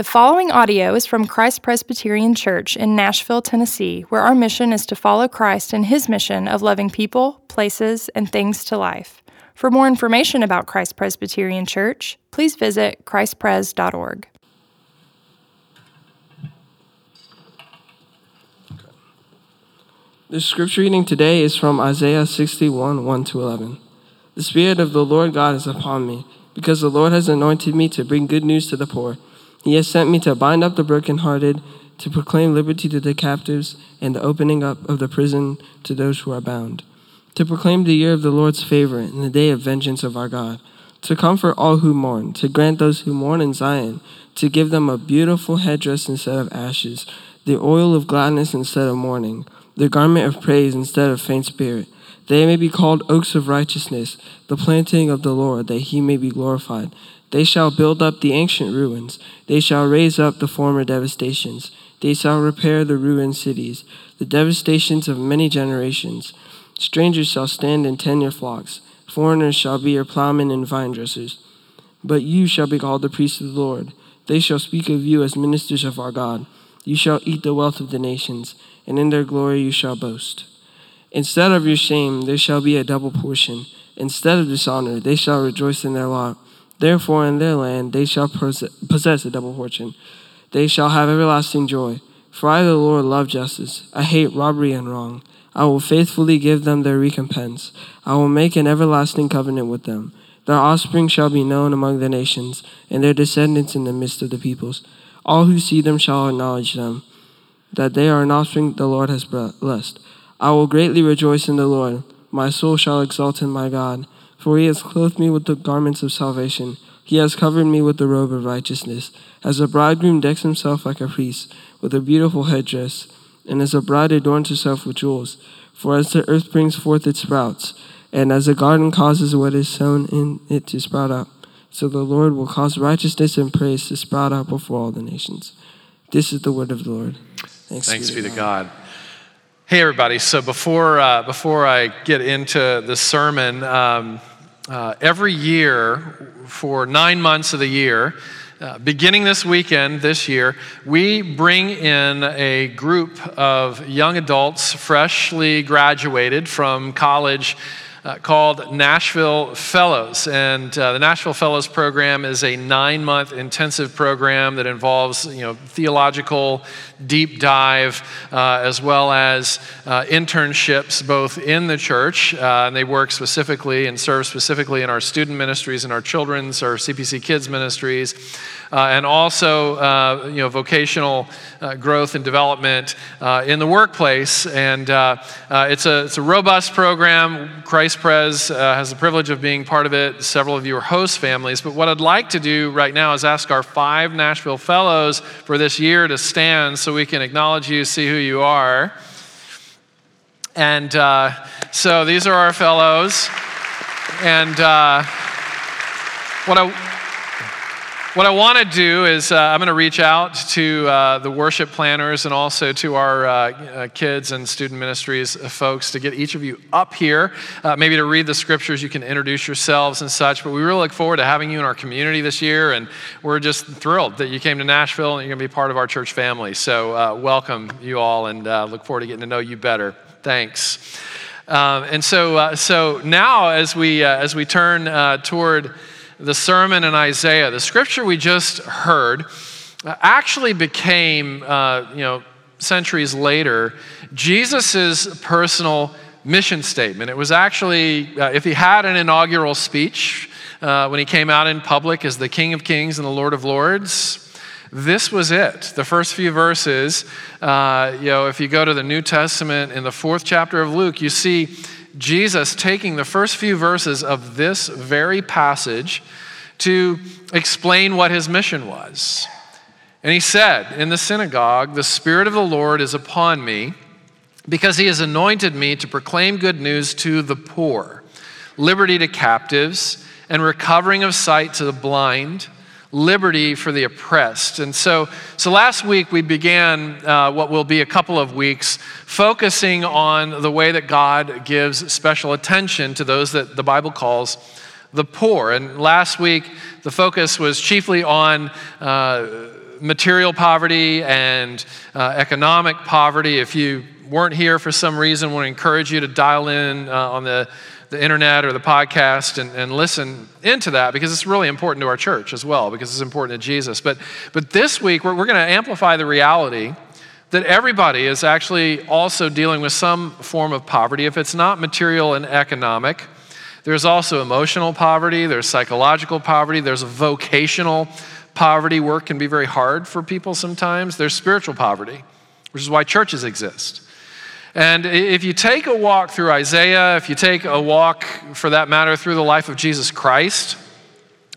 The following audio is from Christ Presbyterian Church in Nashville, Tennessee, where our mission is to follow Christ in his mission of loving people, places, and things to life. For more information about Christ Presbyterian Church, please visit christpres.org. The scripture reading today is from Isaiah 61 1 to 11. The Spirit of the Lord God is upon me, because the Lord has anointed me to bring good news to the poor. He has sent me to bind up the brokenhearted, to proclaim liberty to the captives, and the opening up of the prison to those who are bound, to proclaim the year of the Lord's favor and the day of vengeance of our God, to comfort all who mourn, to grant those who mourn in Zion, to give them a beautiful headdress instead of ashes, the oil of gladness instead of mourning, the garment of praise instead of faint spirit. They may be called oaks of righteousness, the planting of the Lord, that he may be glorified. They shall build up the ancient ruins. They shall raise up the former devastations. They shall repair the ruined cities, the devastations of many generations. Strangers shall stand and tend your flocks. Foreigners shall be your plowmen and vine dressers. But you shall be called the priests of the Lord. They shall speak of you as ministers of our God. You shall eat the wealth of the nations, and in their glory you shall boast. Instead of your shame, there shall be a double portion. Instead of dishonor, they shall rejoice in their lot. Therefore, in their land they shall possess a double fortune. They shall have everlasting joy. For I, the Lord, love justice. I hate robbery and wrong. I will faithfully give them their recompense. I will make an everlasting covenant with them. Their offspring shall be known among the nations, and their descendants in the midst of the peoples. All who see them shall acknowledge them, that they are an offspring the Lord has blessed. I will greatly rejoice in the Lord. My soul shall exult in my God. For he has clothed me with the garments of salvation. He has covered me with the robe of righteousness. As a bridegroom decks himself like a priest with a beautiful headdress, and as a bride adorns herself with jewels. For as the earth brings forth its sprouts, and as a garden causes what is sown in it to sprout up, so the Lord will cause righteousness and praise to sprout up before all the nations. This is the word of the Lord. Thanks, Thanks be to God. God. Hey, everybody. So before, uh, before I get into the sermon, um, uh, every year for nine months of the year, uh, beginning this weekend, this year, we bring in a group of young adults freshly graduated from college uh, called Nashville Fellows. And uh, the Nashville Fellows program is a nine month intensive program that involves you know, theological deep dive uh, as well as uh, internships both in the church. Uh, and they work specifically and serve specifically in our student ministries and our children's, our CPC Kids ministries. Uh, and also uh, you know, vocational uh, growth and development in the workplace. And it's, a, it's a robust program. Christ Pres has the privilege of being part of it. Several of you are host families. But what I'd like to do right now is ask our five Nashville Fellows for this year to stand so we can acknowledge you, see who you are. And uh, so these are our fellows. And uh, what I what I want to do is, uh, I'm going to reach out to uh, the worship planners and also to our uh, uh kids and student ministries uh, folks to get each of you up here, uh, maybe to read the scriptures. You can introduce yourselves and such. But we really look forward to having you in our community this year. And we're just thrilled that you came to Nashville and you're going to be part of our church family. So, welcome you all and look forward to getting to know you better. Thanks. Um, and so, so now as we, as we turn toward the sermon in Isaiah, the scripture we just heard, uh, actually became, uh, you know, centuries later, Jesus' personal mission statement. It was actually, uh, if he had an inaugural speech uh, when he came out in public as the King of Kings and the Lord of Lords, this was it. The first few verses, uh, you know, if you go to the New Testament in the fourth chapter of Luke, you see Jesus taking the first few verses of this very passage to explain what his mission was. And he said in the synagogue, The Spirit of the Lord is upon me because he has anointed me to proclaim good news to the poor, liberty to captives, and recovering of sight to the blind liberty for the oppressed. And so, so last week we began uh, what will be a couple of weeks focusing on the way that God gives special attention to those that the Bible calls the poor. And last week the focus was chiefly on. Uh, material poverty and uh, economic poverty. If you weren't here for some reason, to encourage you to dial in uh, on the, the internet or the podcast and, and listen into that because it's really important to our church as well, because it's important to Jesus. But, but this week, we're, we're going to amplify the reality that everybody is actually also dealing with some form of poverty. If it's not material and economic, there's also emotional poverty, there's psychological poverty, there's vocational poverty. Work can be very hard for people sometimes. There's spiritual poverty, which is why churches exist. And if you take a walk through Isaiah, if you take a walk, for that matter, through the life of Jesus Christ,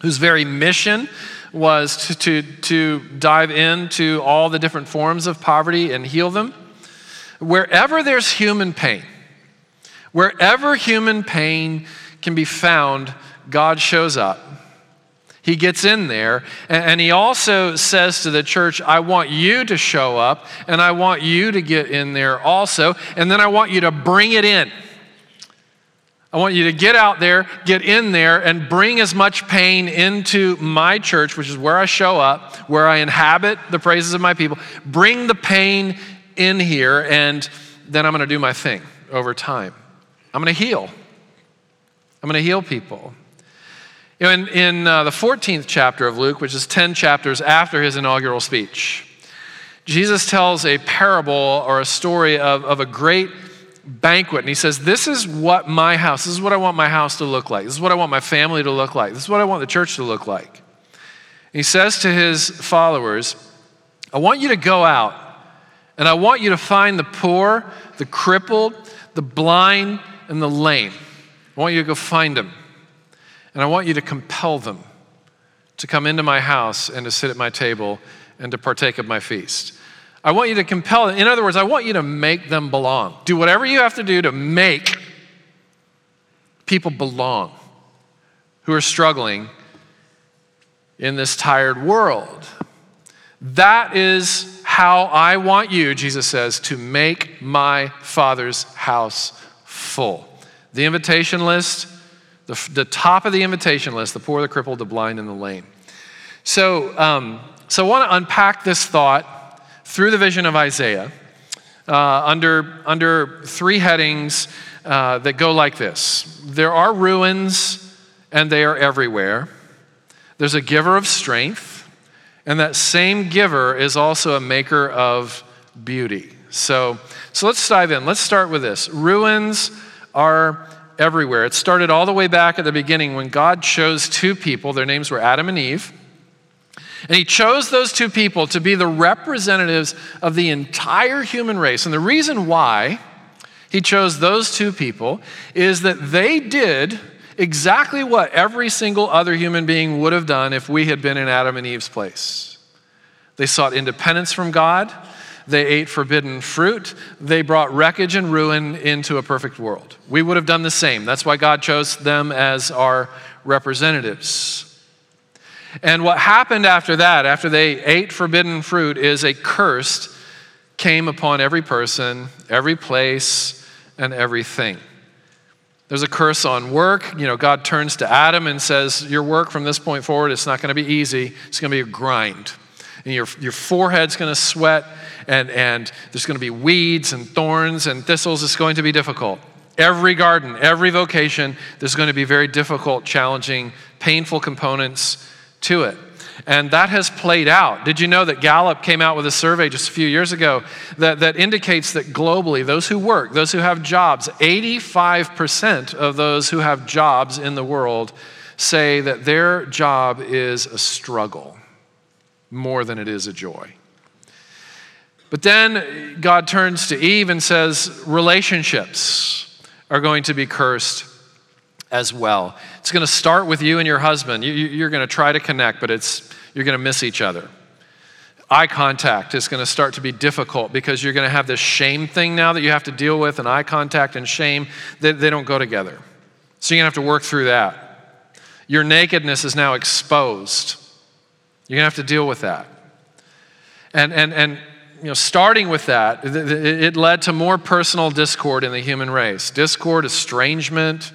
whose very mission was to, to, to dive into all the different forms of poverty and heal them, wherever there's human pain, wherever human pain can be found, God shows up he gets in there, and he also says to the church, I want you to show up, and I want you to get in there also, and then I want you to bring it in. I want you to get out there, get in there, and bring as much pain into my church, which is where I show up, where I inhabit the praises of my people. Bring the pain in here, and then I'm going to do my thing over time. I'm going to heal. I'm going to heal people. You know, in, in uh, the 14th chapter of Luke, which is 10 chapters after his inaugural speech, Jesus tells a parable or a story of, of a great banquet. And he says, This is what my house, this is what I want my house to look like. This is what I want my family to look like. This is what I want the church to look like. he says to his followers, I want you to go out and I want you to find the poor, the crippled, the blind, and the lame. I want you to go find them. And I want you to compel them to come into my house and to sit at my table and to partake of my feast. I want you to compel them. In other words, I want you to make them belong. Do whatever you have to do to make people belong who are struggling in this tired world. That is how I want you, Jesus says, to make my Father's house full. The invitation list the, the top of the invitation list the poor, the crippled, the blind, and the lame. So, um, so I want to unpack this thought through the vision of Isaiah uh, under, under three headings uh, that go like this There are ruins, and they are everywhere. There's a giver of strength, and that same giver is also a maker of beauty. So, so let's dive in. Let's start with this. Ruins are everywhere. It started all the way back at the beginning when God chose two people. Their names were Adam and Eve. And he chose those two people to be the representatives of the entire human race. And the reason why he chose those two people is that they did exactly what every single other human being would have done if we had been in Adam and Eve's place. They sought independence from God. They ate forbidden fruit. They brought wreckage and ruin into a perfect world. We would have done the same. That's why God chose them as our representatives. And what happened after that, after they ate forbidden fruit, is a curse came upon every person, every place, and everything. There's a curse on work. You know, God turns to Adam and says, Your work from this point forward, it's not going to be easy. It's going to be a grind. And your, your forehead's going to sweat and, and there's going to be weeds and thorns and thistles. It's going to be difficult. Every garden, every vocation, there's going to be very difficult, challenging, painful components to it. And that has played out. Did you know that Gallup came out with a survey just a few years ago that, that indicates that globally, those who work, those who have jobs, 85% of those who have jobs in the world say that their job is a struggle more than it is a joy. But then God turns to Eve and says, relationships are going to be cursed as well. It's going to start with you and your husband. You, are going to try to connect, but it's, you're going to miss each other. Eye contact is going to start to be difficult because you're going to have this shame thing now that you have to deal with, and eye contact and shame, they, they don't go together. So you're going to have to work through that. Your nakedness is now exposed. You're going to have to deal with that. And, and, and you know, starting with that, it led to more personal discord in the human race discord, estrangement,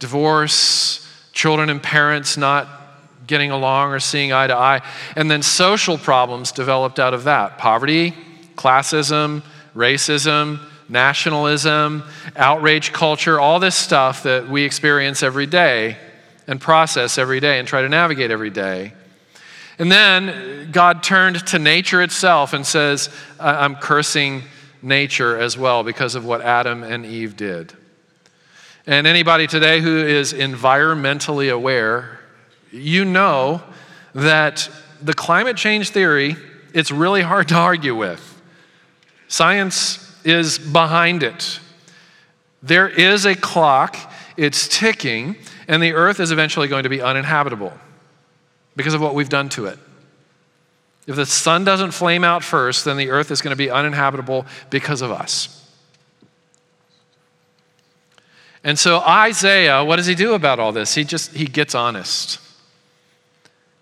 divorce, children and parents not getting along or seeing eye to eye. And then social problems developed out of that poverty, classism, racism, nationalism, outrage culture, all this stuff that we experience every day and process every day and try to navigate every day. And then God turned to nature itself and says, I'm cursing nature as well because of what Adam and Eve did. And anybody today who is environmentally aware, you know that the climate change theory, it's really hard to argue with. Science is behind it. There is a clock, it's ticking, and the earth is eventually going to be uninhabitable because of what we've done to it. If the sun doesn't flame out first, then the earth is going to be uninhabitable because of us. And so Isaiah, what does he do about all this? He just he gets honest.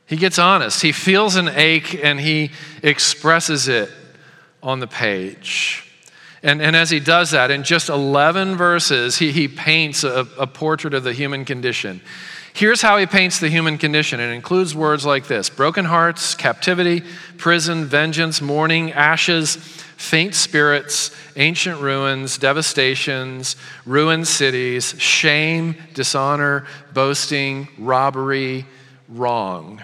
He gets honest. He feels an ache and he expresses it on the page. And, and as he does that, in just 11 verses, he, he paints a, a portrait of the human condition. Here's how he paints the human condition. It includes words like this broken hearts, captivity, prison, vengeance, mourning, ashes, faint spirits, ancient ruins, devastations, ruined cities, shame, dishonor, boasting, robbery, wrong.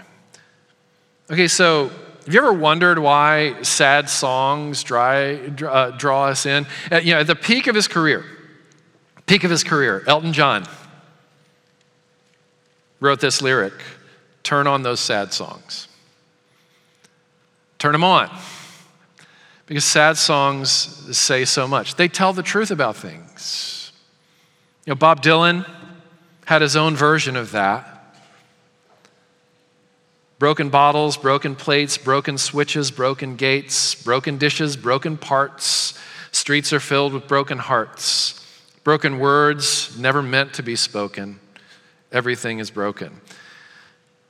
Okay, so have you ever wondered why sad songs dry, uh, draw us in? At, you know, at the peak of his career, peak of his career, Elton John wrote this lyric Turn on those sad songs. Turn them on. Because sad songs say so much. They tell the truth about things. You know, Bob Dylan had his own version of that. Broken bottles, broken plates, broken switches, broken gates, broken dishes, broken parts. Streets are filled with broken hearts. Broken words never meant to be spoken. Everything is broken.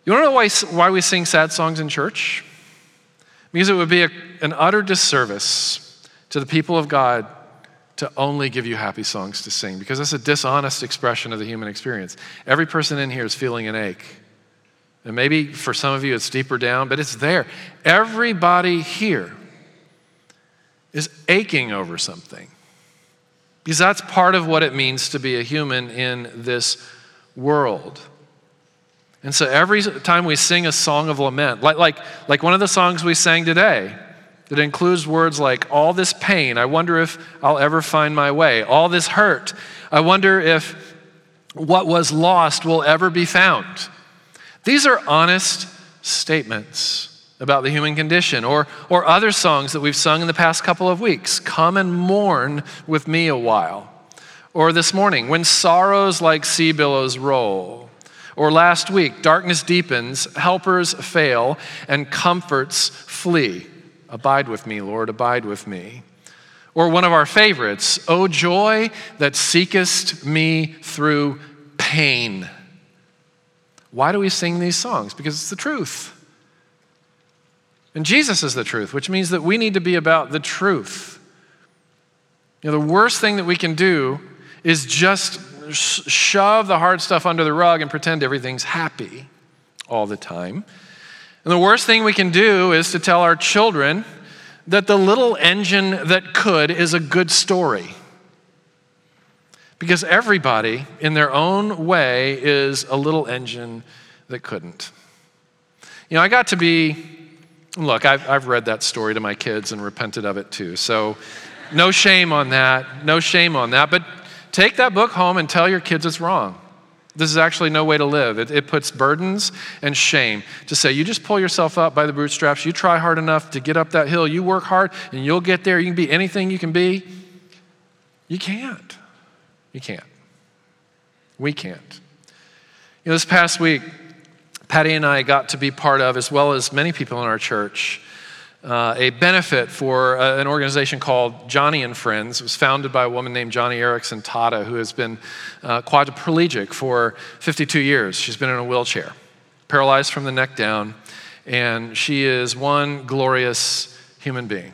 You want to know why, why we sing sad songs in church? Because it would be a, an utter disservice to the people of God to only give you happy songs to sing, because that's a dishonest expression of the human experience. Every person in here is feeling an ache. And maybe for some of you it's deeper down, but it's there. Everybody here is aching over something. Because that's part of what it means to be a human in this world. And so every time we sing a song of lament, like, like, like one of the songs we sang today, that includes words like, All this pain, I wonder if I'll ever find my way. All this hurt, I wonder if what was lost will ever be found. These are honest statements about the human condition, or, or other songs that we've sung in the past couple of weeks. Come and mourn with me a while. Or this morning, when sorrows like sea billows roll. Or last week, darkness deepens, helpers fail, and comforts flee. Abide with me, Lord, abide with me. Or one of our favorites, O joy that seekest me through pain. Why do we sing these songs? Because it's the truth. And Jesus is the truth, which means that we need to be about the truth. You know, the worst thing that we can do is just shove the hard stuff under the rug and pretend everything's happy all the time. And the worst thing we can do is to tell our children that the little engine that could is a good story. Because everybody, in their own way, is a little engine that couldn't. You know, I got to be, look, I've, I've read that story to my kids and repented of it too. So, no shame on that. No shame on that. But take that book home and tell your kids it's wrong. This is actually no way to live. It, it, puts burdens and shame to say, you just pull yourself up by the bootstraps, you try hard enough to get up that hill, you work hard, and you'll get there. You can be anything you can be. You can't. You can't. We can't. You know, this past week, Patty and I got to be part of, as well as many people in our church, uh, a benefit for uh, an organization called Joni and Friends. It was founded by a woman named Joni Eareckson Tada, who has been uh, quadriplegic for 52 years. She's been in a wheelchair, paralyzed from the neck down, and she is one glorious human being.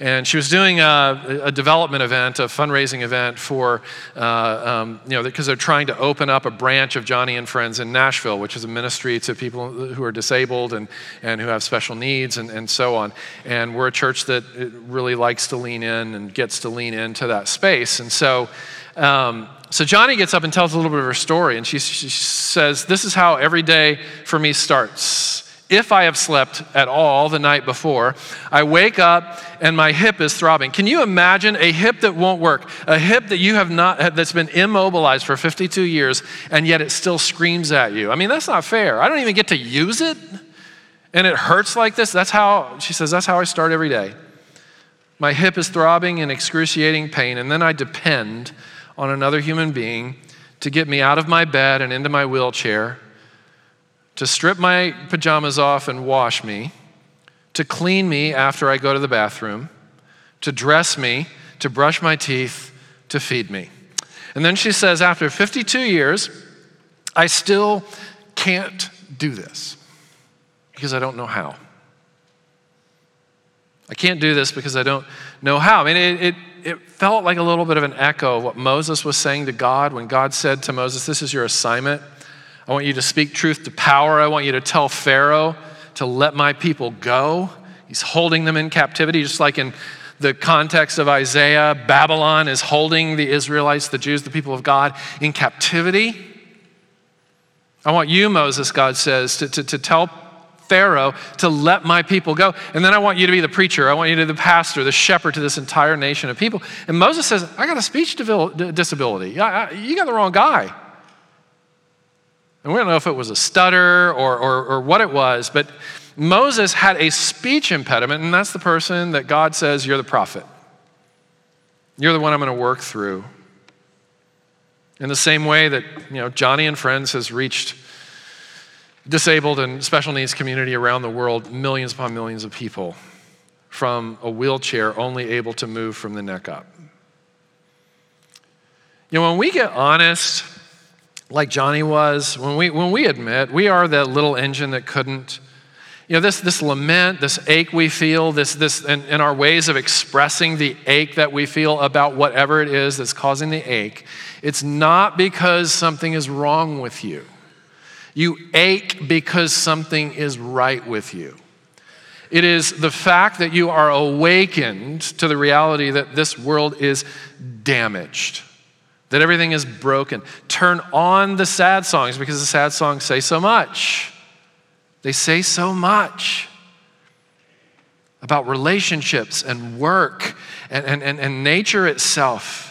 And she was doing a, a development event, a fundraising event for, uh, um, you know, because they're trying to open up a branch of Joni and Friends in Nashville, which is a ministry to people who are disabled and, and who have special needs and, and so on. And we're a church that really likes to lean in and gets to lean into that space. And so, um, so Joni gets up and tells a little bit of her story, and she, she says, This is how every day for me starts if I have slept at all the night before, I wake up and my hip is throbbing. Can you imagine a hip that won't work? A hip that you have not that's been immobilized for 52 years and yet it still screams at you. I mean, that's not fair. I don't even get to use it and it hurts like this. That's how she says that's how I start every day. My hip is throbbing in excruciating pain and then I depend on another human being to get me out of my bed and into my wheelchair to strip my pajamas off and wash me, to clean me after I go to the bathroom, to dress me, to brush my teeth, to feed me. And then she says, after 52 years, I still can't do this because I don't know how. I can't do this because I don't know how. I mean, it, it, it, felt like a little bit of an echo of what Moses was saying to God when God said to Moses, This is your assignment. I want you to speak truth to power. I want you to tell Pharaoh to let my people go. He's holding them in captivity, just like in the context of Isaiah, Babylon is holding the Israelites, the Jews, the people of God, in captivity. I want you, Moses, God says, to, to, to tell Pharaoh to let my people go. And then I want you to be the preacher. I want you to be the pastor, the shepherd to this entire nation of people. And Moses says, I got a speech disability. You got the wrong guy. And we don't know if it was a stutter or, or, or what it was, but Moses had a speech impediment, and that's the person that God says, You're the prophet. You're the one I'm going to work through. In the same way that, you know, Joni and Friends has reached disabled and special needs community around the world, millions upon millions of people from a wheelchair only able to move from the neck up. You know, when we get honest like Joni was, when we, when we admit we are that little engine that couldn't, you know, this, this lament, this ache we feel, this, this, and, and our ways of expressing the ache that we feel about whatever it is that's causing the ache, it's not because something is wrong with you. You ache because something is right with you. It is the fact that you are awakened to the reality that this world is damaged that everything is broken. Turn on the sad songs because the sad songs say so much. They say so much about relationships and work and, and, and, and nature itself.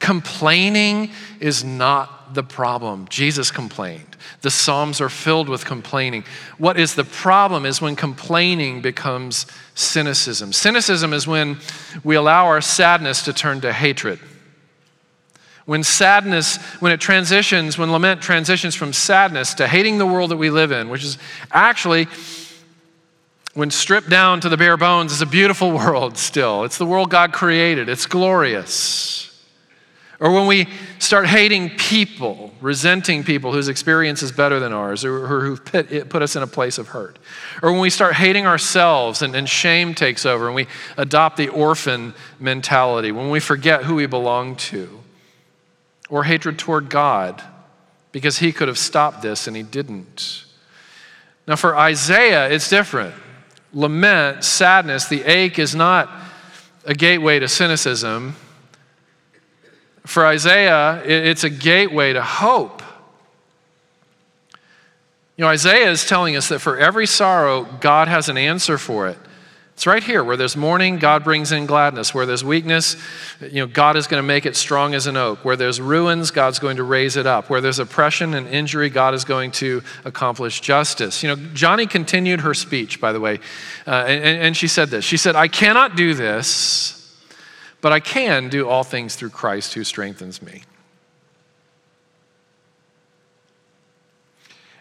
Complaining is not the problem. Jesus complained. The Psalms are filled with complaining. What is the problem is when complaining becomes cynicism. Cynicism is when we allow our sadness to turn to hatred when sadness, when it transitions, when lament transitions from sadness to hating the world that we live in, which is actually, when stripped down to the bare bones, is a beautiful world still. It's the world God created, it's glorious. Or when we start hating people, resenting people whose experience is better than ours, or, who put, put us in a place of hurt. Or when we start hating ourselves and, and shame takes over and we adopt the orphan mentality, when we forget who we belong to or hatred toward God because he could have stopped this and he didn't. Now, for Isaiah, it's different. Lament, sadness, the ache is not a gateway to cynicism. For Isaiah, it's a gateway to hope. You know, Isaiah is telling us that for every sorrow, God has an answer for it. It's right here. Where there's mourning, God brings in gladness. Where there's weakness, you know, God is going to make it strong as an oak. Where there's ruins, God's going to raise it up. Where there's oppression and injury, God is going to accomplish justice. You know, Joni continued her speech, by the way, uh, and, and she said this. She said, I cannot do this, but I can do all things through Christ who strengthens me.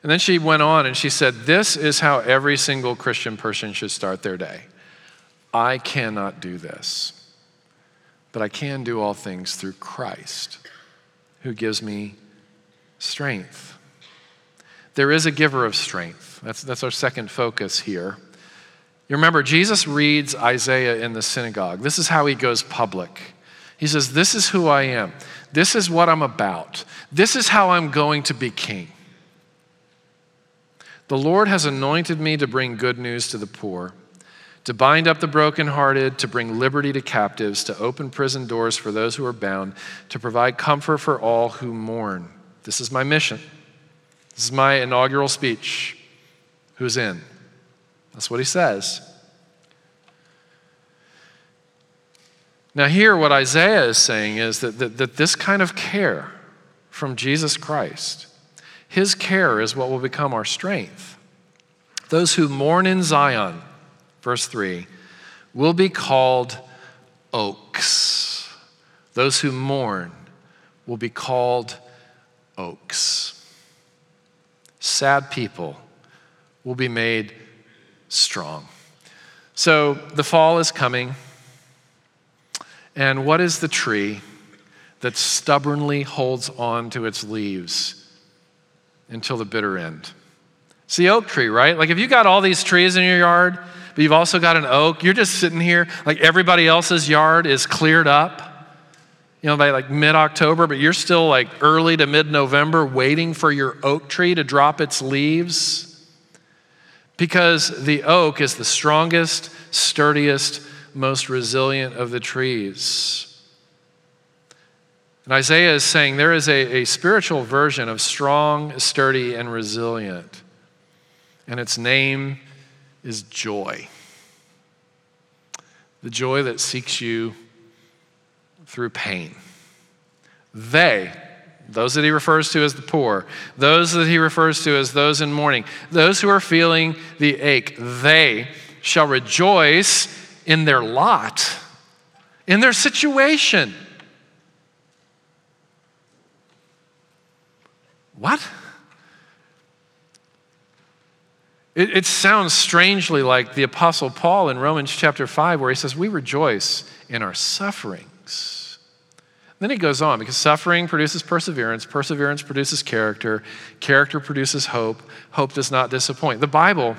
And then she went on and she said, This is how every single Christian person should start their day. I cannot do this, but I can do all things through Christ who gives me strength. There is a giver of strength. That's, that's our second focus here. You remember, Jesus reads Isaiah in the synagogue. This is how he goes public. He says, This is who I am. This is what I'm about. This is how I'm going to be king. The Lord has anointed me to bring good news to the poor, to bind up the brokenhearted, to bring liberty to captives, to open prison doors for those who are bound, to provide comfort for all who mourn. This is my mission. This is my inaugural speech. Who's in? That's what he says. Now, here, what Isaiah is saying is that, that, that, this kind of care from Jesus Christ, his care is what will become our strength. Those who mourn in Zion, verse 3, will be called oaks. Those who mourn will be called oaks. Sad people will be made strong. So the fall is coming. And what is the tree that stubbornly holds on to its leaves until the bitter end? It's the oak tree, right? Like if you got all these trees in your yard, but you've also got an oak, you're just sitting here like everybody else's yard is cleared up. You know, by like mid October, but you're still like early to mid November waiting for your oak tree to drop its leaves because the oak is the strongest, sturdiest, most resilient of the trees. And Isaiah is saying there is a, a spiritual version of strong, sturdy, and resilient. And its name is joy. The joy that seeks you through pain. They, those that he refers to as the poor, those that he refers to as those in mourning, those who are feeling the ache, they shall rejoice in their lot, in their situation. What? It, it, sounds strangely like the Apostle Paul in Romans chapter 5, where he says, We rejoice in our sufferings then he goes on because suffering produces perseverance, perseverance produces character, character produces hope, hope does not disappoint. The Bible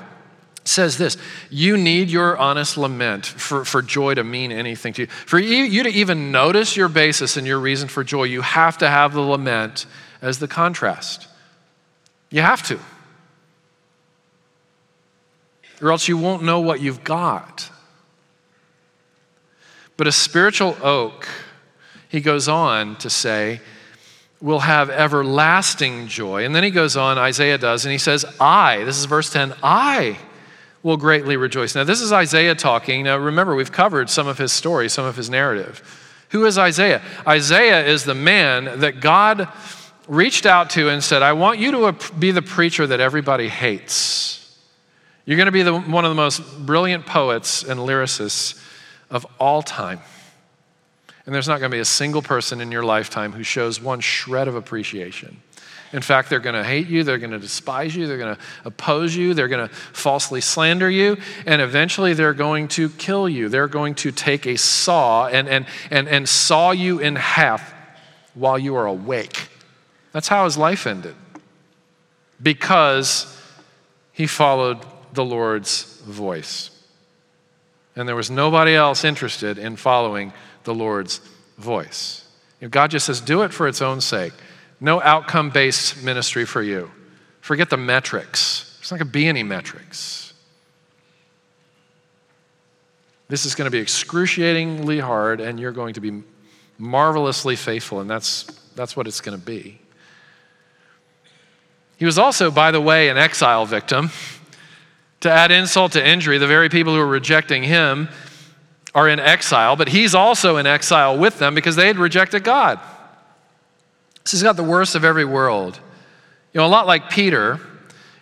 says this you need your honest lament for, for joy to mean anything to you. For you, you to even notice your basis and your reason for joy, you have to have the lament as the contrast. You have to. Or else you won't know what you've got. But a spiritual oak he goes on to say, will have everlasting joy. And then he goes on, Isaiah does, and he says, I, this is verse 10, I will greatly rejoice. Now, this is Isaiah talking. Now, remember, we've covered some of his story, some of his narrative. Who is Isaiah? Isaiah is the man that God reached out to and said, I want you to be the preacher that everybody hates. You're going to be the, one of the most brilliant poets and lyricists of all time. And there's not going to be a single person in your lifetime who shows one shred of appreciation. In fact, they're going to hate you, they're going to despise you, they're going to oppose you, they're going to falsely slander you, and eventually they're going to kill you. They're going to take a saw and, and, and, and saw you in half while you are awake. That's how his life ended. Because he followed the Lord's voice. And there was nobody else interested in following the Lord's voice. God just says, do it for its own sake. No outcome based ministry for you. Forget the metrics. There's not going to be any metrics. This is going to be excruciatingly hard, and you're going to be marvelously faithful, and that's, that's what it's going to be. He was also, by the way, an exile victim. To add insult to injury, the very people who are rejecting him are in exile, but he's also in exile with them because they had rejected God. So he's got the worst of every world. You know, a lot like Peter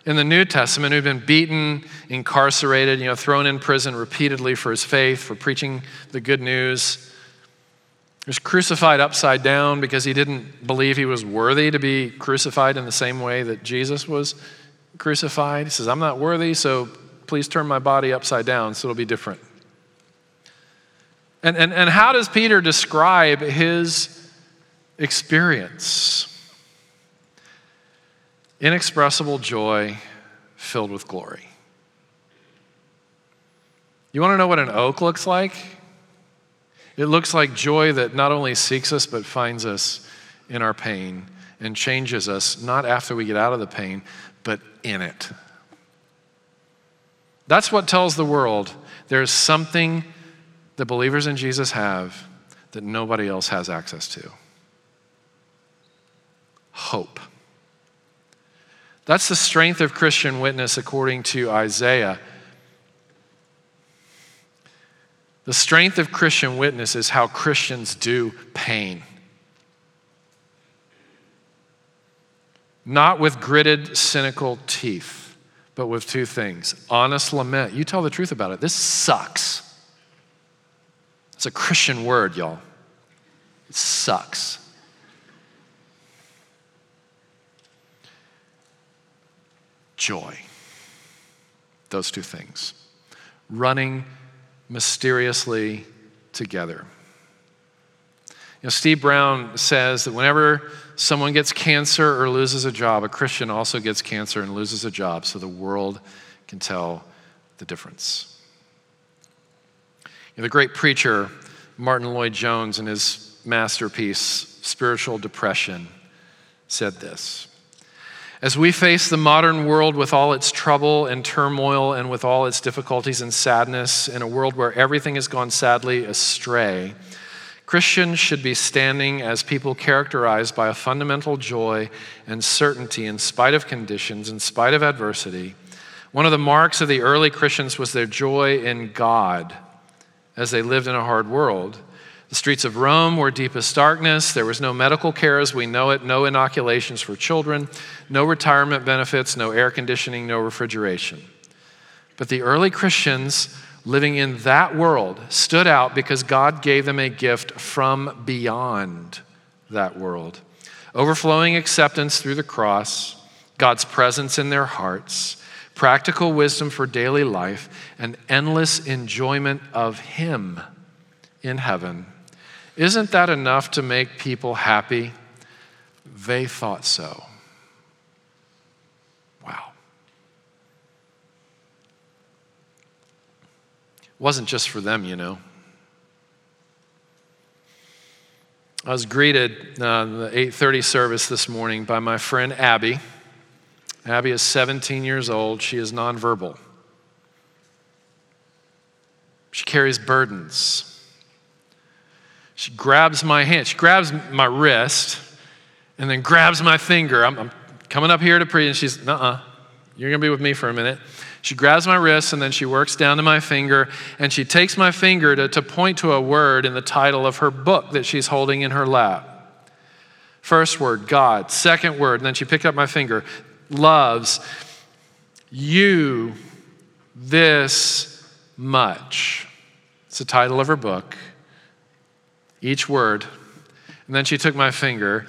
in the New Testament, who'd been beaten, incarcerated, you know, thrown in prison repeatedly for his faith, for preaching the good news. He was crucified upside down because he didn't believe he was worthy to be crucified in the same way that Jesus was crucified. He says, I'm not worthy, so please turn my body upside down so it'll be different. And, and, and how does Peter describe his experience? Inexpressible joy filled with glory. You want to know what an oak looks like? It looks like joy that not only seeks us, but finds us in our pain and changes us, not after we get out of the pain, but in it. That's what tells the world there's something that believers in Jesus have that nobody else has access to hope. That's the strength of Christian witness according to Isaiah. The strength of Christian witness is how Christians do pain. Not with gritted, cynical teeth, but with two things honest lament. You tell the truth about it. This sucks. It's a Christian word, y'all. It sucks. Joy. Those two things. Running mysteriously together. You know, Steve Brown says that whenever someone gets cancer or loses a job, a Christian also gets cancer and loses a job, so the world can tell the difference. You know, the great preacher Martyn Lloyd-Jones, in his masterpiece, Spiritual Depression, said this as we face the modern world with all its trouble and turmoil and with all its difficulties and sadness, in a world where everything has gone sadly astray, Christians should be standing as people characterized by a fundamental joy and certainty in spite of conditions, in spite of adversity. One of the marks of the early Christians was their joy in God as they lived in a hard world. The streets of Rome were deepest darkness. There was no medical care as we know it, no inoculations for children, no retirement benefits, no air conditioning, no refrigeration. But the early Christians living in that world stood out because God gave them a gift from beyond that world. Overflowing acceptance through the cross, God's presence in their hearts, practical wisdom for daily life, and endless enjoyment of Him in heaven isn't that enough to make people happy? They thought so. Wasn't just for them, you know. I was greeted uh, the 8:30 service this morning by my friend Abby. Abby is 17 years old. She is nonverbal. She carries burdens. She grabs my hand, she grabs my wrist, and then grabs my finger. I'm, I'm coming up here to preach, and she's, uh uh, you are gonna be with me for a minute. She grabs my wrist and then she works down to my finger and she takes my finger to, to point to a word in the title of her book that she's holding in her lap. First word, God. Second word, and then she picked up my finger, loves you this much. It's the title of her book each word. And then she took my finger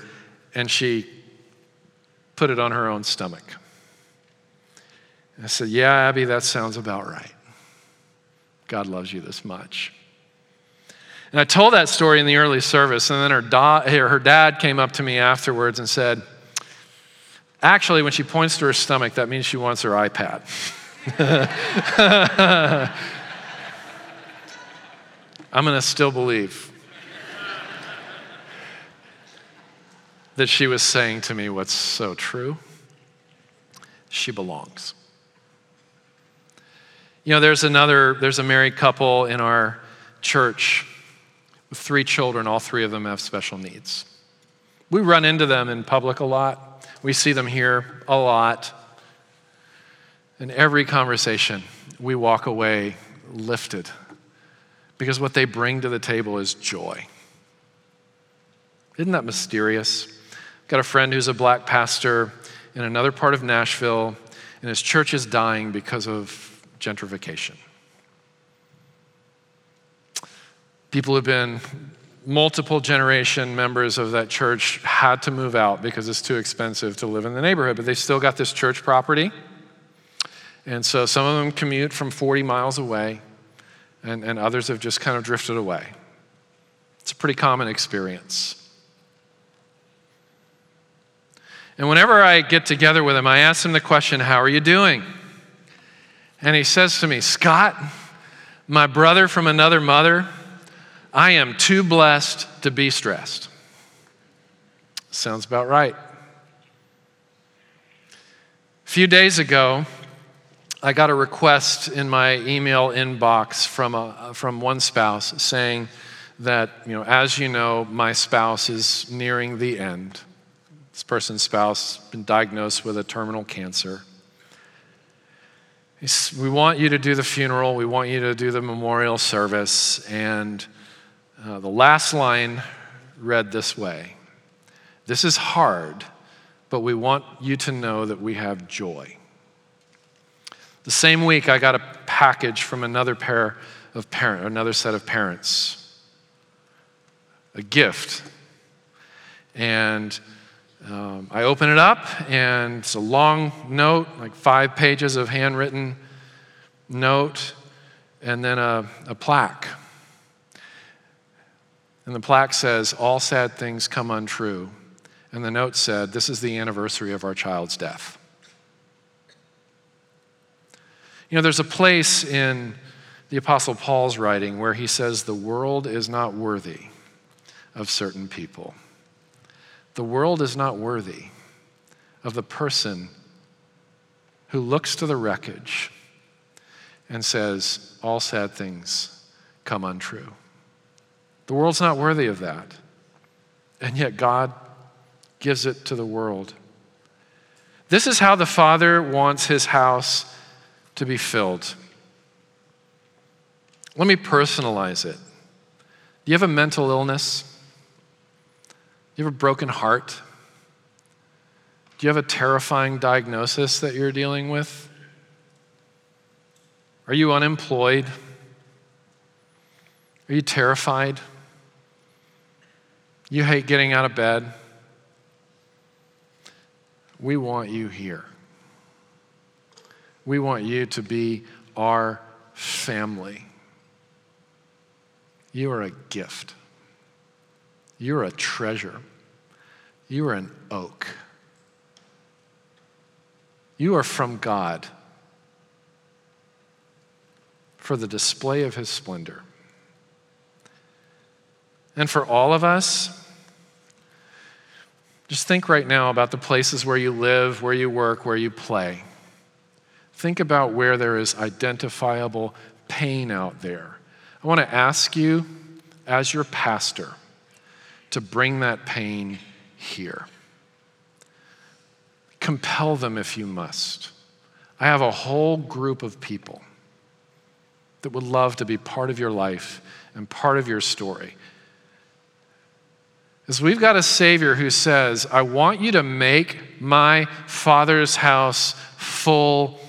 and she put it on her own stomach. I said, Yeah, Abby, that sounds about right. God loves you this much. And I told that story in the early service, and then her, da- her dad came up to me afterwards and said, Actually, when she points to her stomach, that means she wants her iPad. I'm going to still believe that she was saying to me what's so true. She belongs. You know, there's another, there's a married couple in our church with three children. All three of them have special needs. We run into them in public a lot, we see them here a lot. In every conversation, we walk away lifted because what they bring to the table is joy. Isn't that mysterious? Got a friend who's a black pastor in another part of Nashville, and his church is dying because of gentrification. People who've been multiple generation members of that church had to move out because it's too expensive to live in the neighborhood, but they still got this church property. And so some of them commute from 40 miles away, and, and others have just kind of drifted away. It's a pretty common experience. And whenever I get together with them, I ask them the question, How are you doing? And he says to me, Scott, my brother from another mother, I am too blessed to be stressed. Sounds about right. A few days ago, I got a request in my email inbox from, a, from one spouse saying that, you know, as you know, my spouse is nearing the end. This person's spouse has been diagnosed with a terminal cancer. We want you to do the funeral, we want you to do the memorial service. And uh, the last line read this way This is hard, but we want you to know that we have joy. The same week, I got a package from another pair of parent, another set of parents, a gift. And um, I open it up, and it's a long note, like five pages of handwritten note, and then a, a plaque. And the plaque says, All sad things come untrue. And the note said, This is the anniversary of our child's death. You know, there's a place in the Apostle Paul's writing where he says, The world is not worthy of certain people. The world is not worthy of the person who looks to the wreckage and says, All sad things come untrue. The world's not worthy of that. And yet God gives it to the world. This is how the Father wants his house to be filled. Let me personalize it. Do you have a mental illness? You have a broken heart? Do you have a terrifying diagnosis that you're dealing with? Are you unemployed? Are you terrified? You hate getting out of bed? We want you here. We want you to be our family. You are a gift. You're a treasure. You are an oak. You are from God for the display of His splendor. And for all of us, just think right now about the places where you live, where you work, where you play. Think about where there is identifiable pain out there. I want to ask you, as your pastor, to bring that pain here. Compel them if you must. I have a whole group of people that would love to be part of your life and part of your story. Is we've got a Savior who says, I want you to make my Father's house full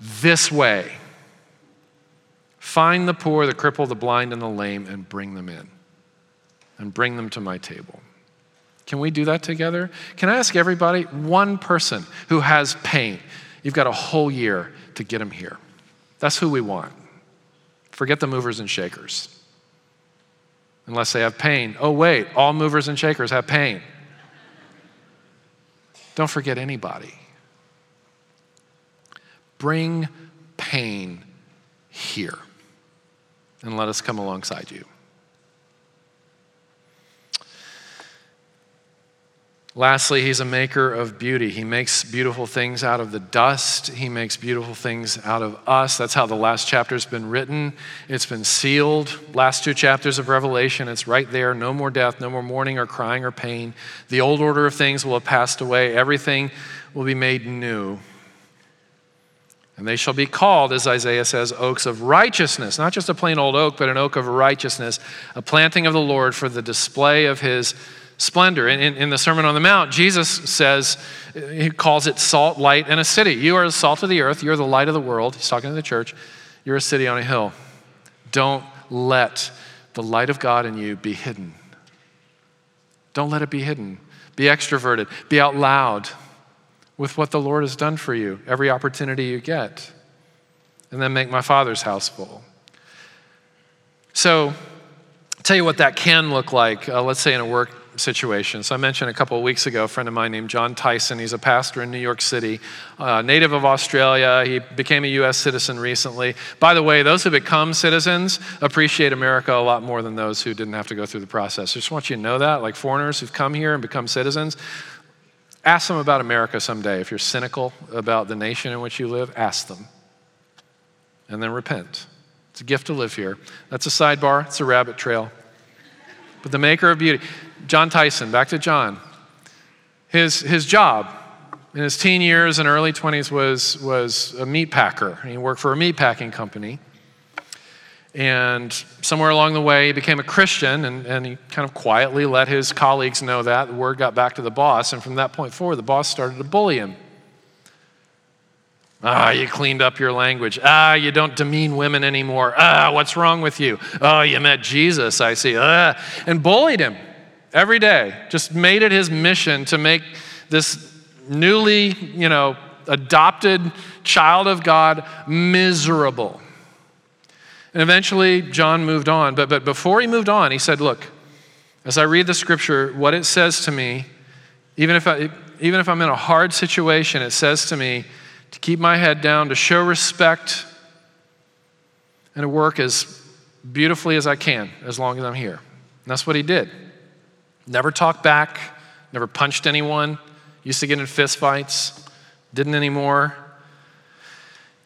this way. Find the poor, the crippled, the blind, and the lame, and bring them in and bring them to my table. Can we do that together? Can I ask everybody, one person who has pain, you've got a whole year to get them here. That's who we want. Forget the movers and shakers. Unless they have pain. Oh, wait, all movers and shakers have pain. Don't forget anybody. Bring pain here and let us come alongside you. Lastly, he's a maker of beauty. He makes beautiful things out of the dust. He makes beautiful things out of us. That's how the last chapter's been written. It's been sealed. Last two chapters of Revelation, it's right there. No more death, no more mourning or crying or pain. The old order of things will have passed away. Everything will be made new. And they shall be called, as Isaiah says, oaks of righteousness. Not just a plain old oak, but an oak of righteousness, a planting of the Lord for the display of his splendor. In, in, in, the Sermon on the Mount, Jesus says, he calls it salt, light, and a city. You are the salt of the earth. You're the light of the world. He's talking to the church. You're a city on a hill. Don't let the light of God in you be hidden. Don't let it be hidden. Be extroverted. Be out loud with what the Lord has done for you every opportunity you get. And then make my Father's house full. So, tell you what that can look like, uh, let's say in a work situations. I mentioned a couple of weeks ago a friend of mine named Jon Tyson. He's a pastor in New York City, uh, native of Australia. He became a U.S. citizen recently. By the way, those who become citizens appreciate America a lot more than those who didn't have to go through the process. I just want you to know that, like foreigners who've come here and become citizens. Ask them about America someday. If you're cynical about the nation in which you live, ask them. And then repent. It's a gift to live here. That's a sidebar, it's a rabbit trail. But the maker of beauty, Jon Tyson, back to Jon. His, his job in his teen years and early 20s was, was a meat packer. He worked for a meat packing company. And somewhere along the way, he became a Christian, and, and he kind of quietly let his colleagues know that. The word got back to the boss, and from that point forward, the boss started to bully him. Ah, you cleaned up your language. Ah, you don't demean women anymore. Ah, what's wrong with you? Oh, you met Jesus, I see. Ah, and bullied him every day. Just made it his mission to make this newly, you know, adopted child of God miserable. And eventually, Jon moved on. But, but before he moved on, he said, Look, as I read the scripture, what it says to me, even if, I, even if I'm in a hard situation, it says to me to keep my head down, to show respect, and to work as beautifully as I can as long as I'm here. And that's what he did. Never talked back, never punched anyone, used to get in fistfights, didn't anymore.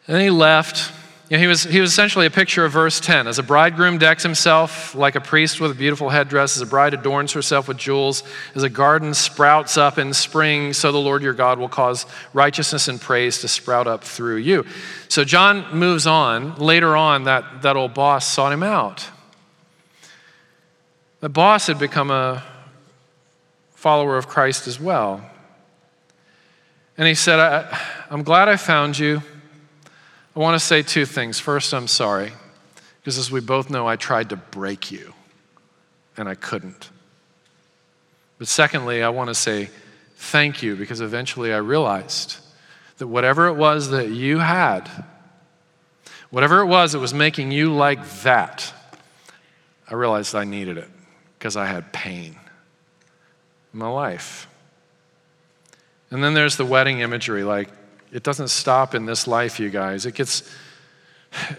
And then he left you know, he, was, he was essentially a picture of verse 10. As a bridegroom decks himself like a priest with a beautiful headdress, as a bride adorns herself with jewels, as a garden sprouts up in spring, so the Lord your God will cause righteousness and praise to sprout up through you. So Jon moves on. Later on, that, that old boss sought him out. The boss had become a follower of Christ as well. And he said, I, I'm glad I found you. I want to say two things. First, I'm sorry, because as we both know, I tried to break you, and I couldn't. But secondly, I want to say thank you, because eventually I realized that whatever it was that you had, whatever it was that was making you like that, I realized I needed it because I had pain my life. And then there's the wedding imagery like, it doesn't stop in this life, you guys. It gets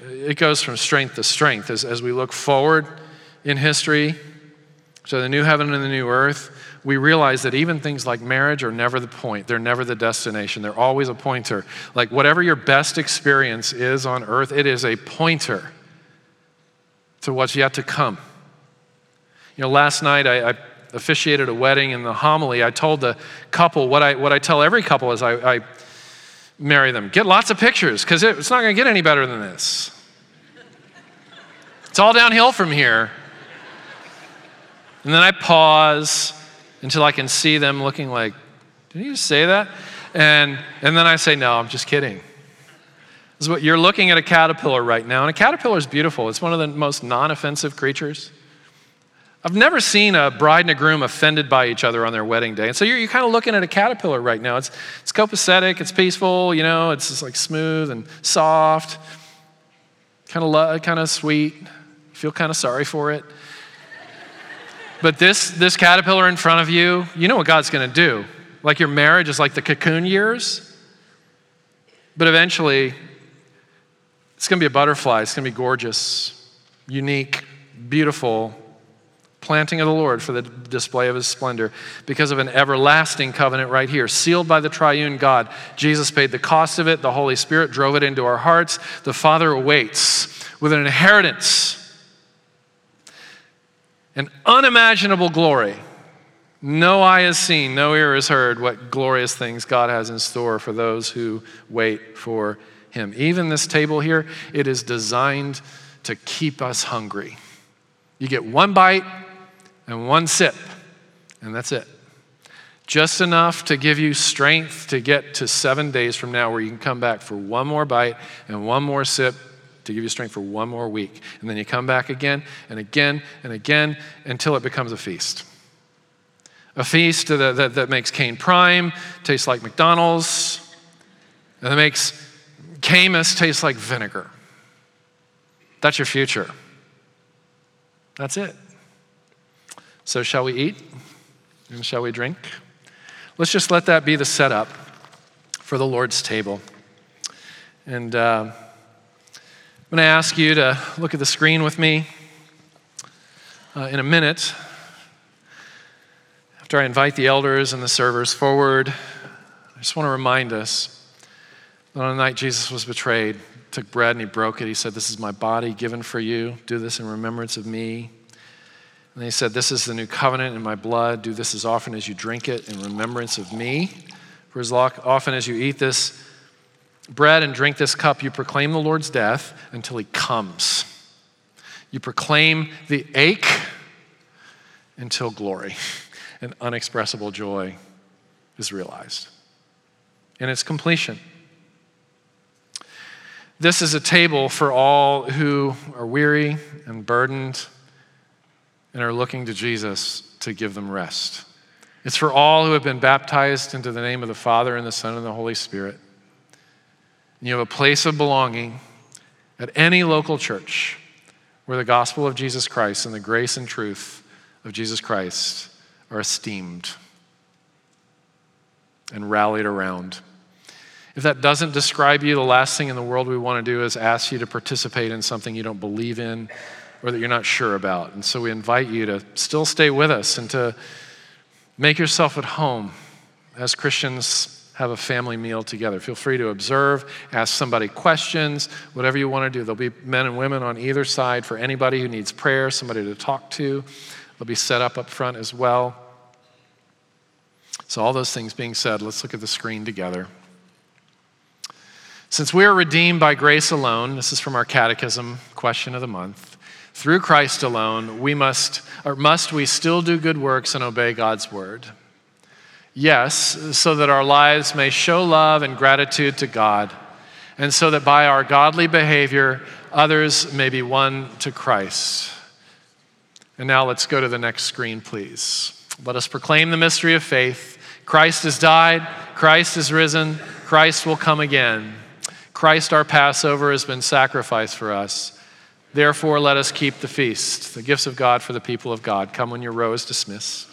it goes from strength to strength as, as we look forward in history to the new heaven and the new earth. We realize that even things like marriage are never the point. They're never the destination. They're always a pointer. Like whatever your best experience is on earth, it is a pointer to what's yet to come. You know, last night I, I officiated a wedding in the homily. I told the couple what I, what I tell every couple is I, I marry them. Get lots of pictures because it's not going to get any better than this. It's all downhill from here. And then I pause until I can see them looking like, did you say that? And, and then I say, no, I'm just kidding. Is what you're looking at a caterpillar right now, and a caterpillar is beautiful. It's one of the most non offensive creatures. I've never seen a bride and a groom offended by each other on their wedding day. And so you're, you're kind of looking at a caterpillar right now. It's, it's copacetic, it's peaceful, you know, it's just like smooth and soft, kind of, lo- kind of sweet. Feel kind of sorry for it. But this, this caterpillar in front of you, you know what God's going to do. Like your marriage is like the cocoon years. But eventually, it's going to be a butterfly. It's going to be gorgeous, unique, beautiful, planting of the Lord for the display of his splendor because of an everlasting covenant right here, sealed by the triune God. Jesus paid the cost of it, the Holy Spirit drove it into our hearts. The Father awaits with an inheritance, an unimaginable glory. No eye has seen, no ear has heard what glorious things God has in store for those who wait for him. Even this table here, it is designed to keep us hungry. You get one bite, and one sip, and that's it. Just enough to give you strength to get to seven days from now where you can come back for one more bite and one more sip to give you strength for one more week. And then you come back again and again and again until it becomes a feast. A feast that, that, that makes Kayne Prime taste like McDonald's, and that makes Caymus taste like vinegar. That's your future. That's it. So, shall we eat? And shall we drink? Let's just let that be the setup for the Lord's table. And uh, I'm going to ask you to look at the screen with me uh, in a minute. After I invite the elders and the servers forward, I just want to remind us that on the night Jesus was betrayed, took bread and he broke it. He said, This is my body given for you. Do this in remembrance of me. And he said, This is the new covenant in my blood. Do this as often as you drink it in remembrance of me. For as often as you eat this bread and drink this cup, you proclaim the Lord's death until he comes. You proclaim the ache until glory and unexpressible joy is realized in its completion. This is a table for all who are weary and burdened and are looking to Jesus to give them rest. It's for all who have been baptized into the name of the Father and the Son and the Holy Spirit. And you have a place of belonging at any local church where the gospel of Jesus Christ and the grace and truth of Jesus Christ are esteemed and rallied around. If that doesn't describe you, the last thing in the world we want to do is ask you to participate in something you don't believe in or that you're not sure about. And so we invite you to still stay with us and to make yourself at home as Christians have a family meal together. Feel free to observe, ask somebody questions, whatever you want to do. There'll be men and women on either side for anybody who needs prayer, somebody to talk to. They'll be set up up front as well. So, all those things being said, let's look at the screen together. Since we are redeemed by grace alone, this is from our catechism question of the month. Through Christ alone, we must, or must we still do good works and obey God's word? Yes, so that our lives may show love and gratitude to God, and so that by our godly behavior, others may be won to Christ. And now let's go to the next screen, please. Let us proclaim the mystery of faith. Christ has died, Christ is risen, Christ will come again. Christ, our Passover, has been sacrificed for us. Therefore, let us keep the feast, the gifts of God for the people of God. Come when your row is dismissed.